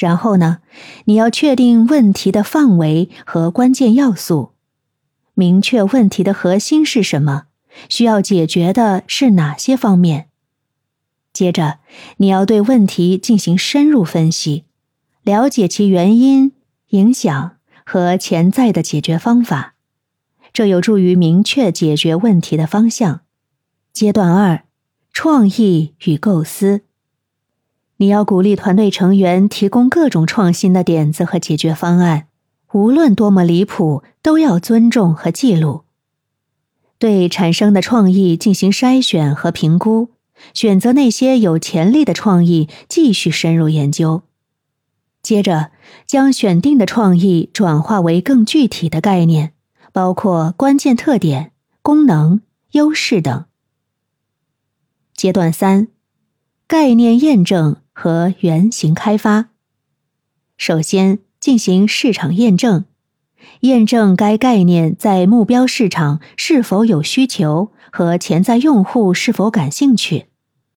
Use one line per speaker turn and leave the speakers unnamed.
然后呢，你要确定问题的范围和关键要素，明确问题的核心是什么，需要解决的是哪些方面。接着，你要对问题进行深入分析，了解其原因、影响和潜在的解决方法，这有助于明确解决问题的方向。阶段二：创意与构思。你要鼓励团队成员提供各种创新的点子和解决方案，无论多么离谱，都要尊重和记录。对产生的创意进行筛选和评估。选择那些有潜力的创意，继续深入研究。接着，将选定的创意转化为更具体的概念，包括关键特点、功能、优势等。阶段三：概念验证和原型开发。首先进行市场验证，验证该概念在目标市场是否有需求和潜在用户是否感兴趣。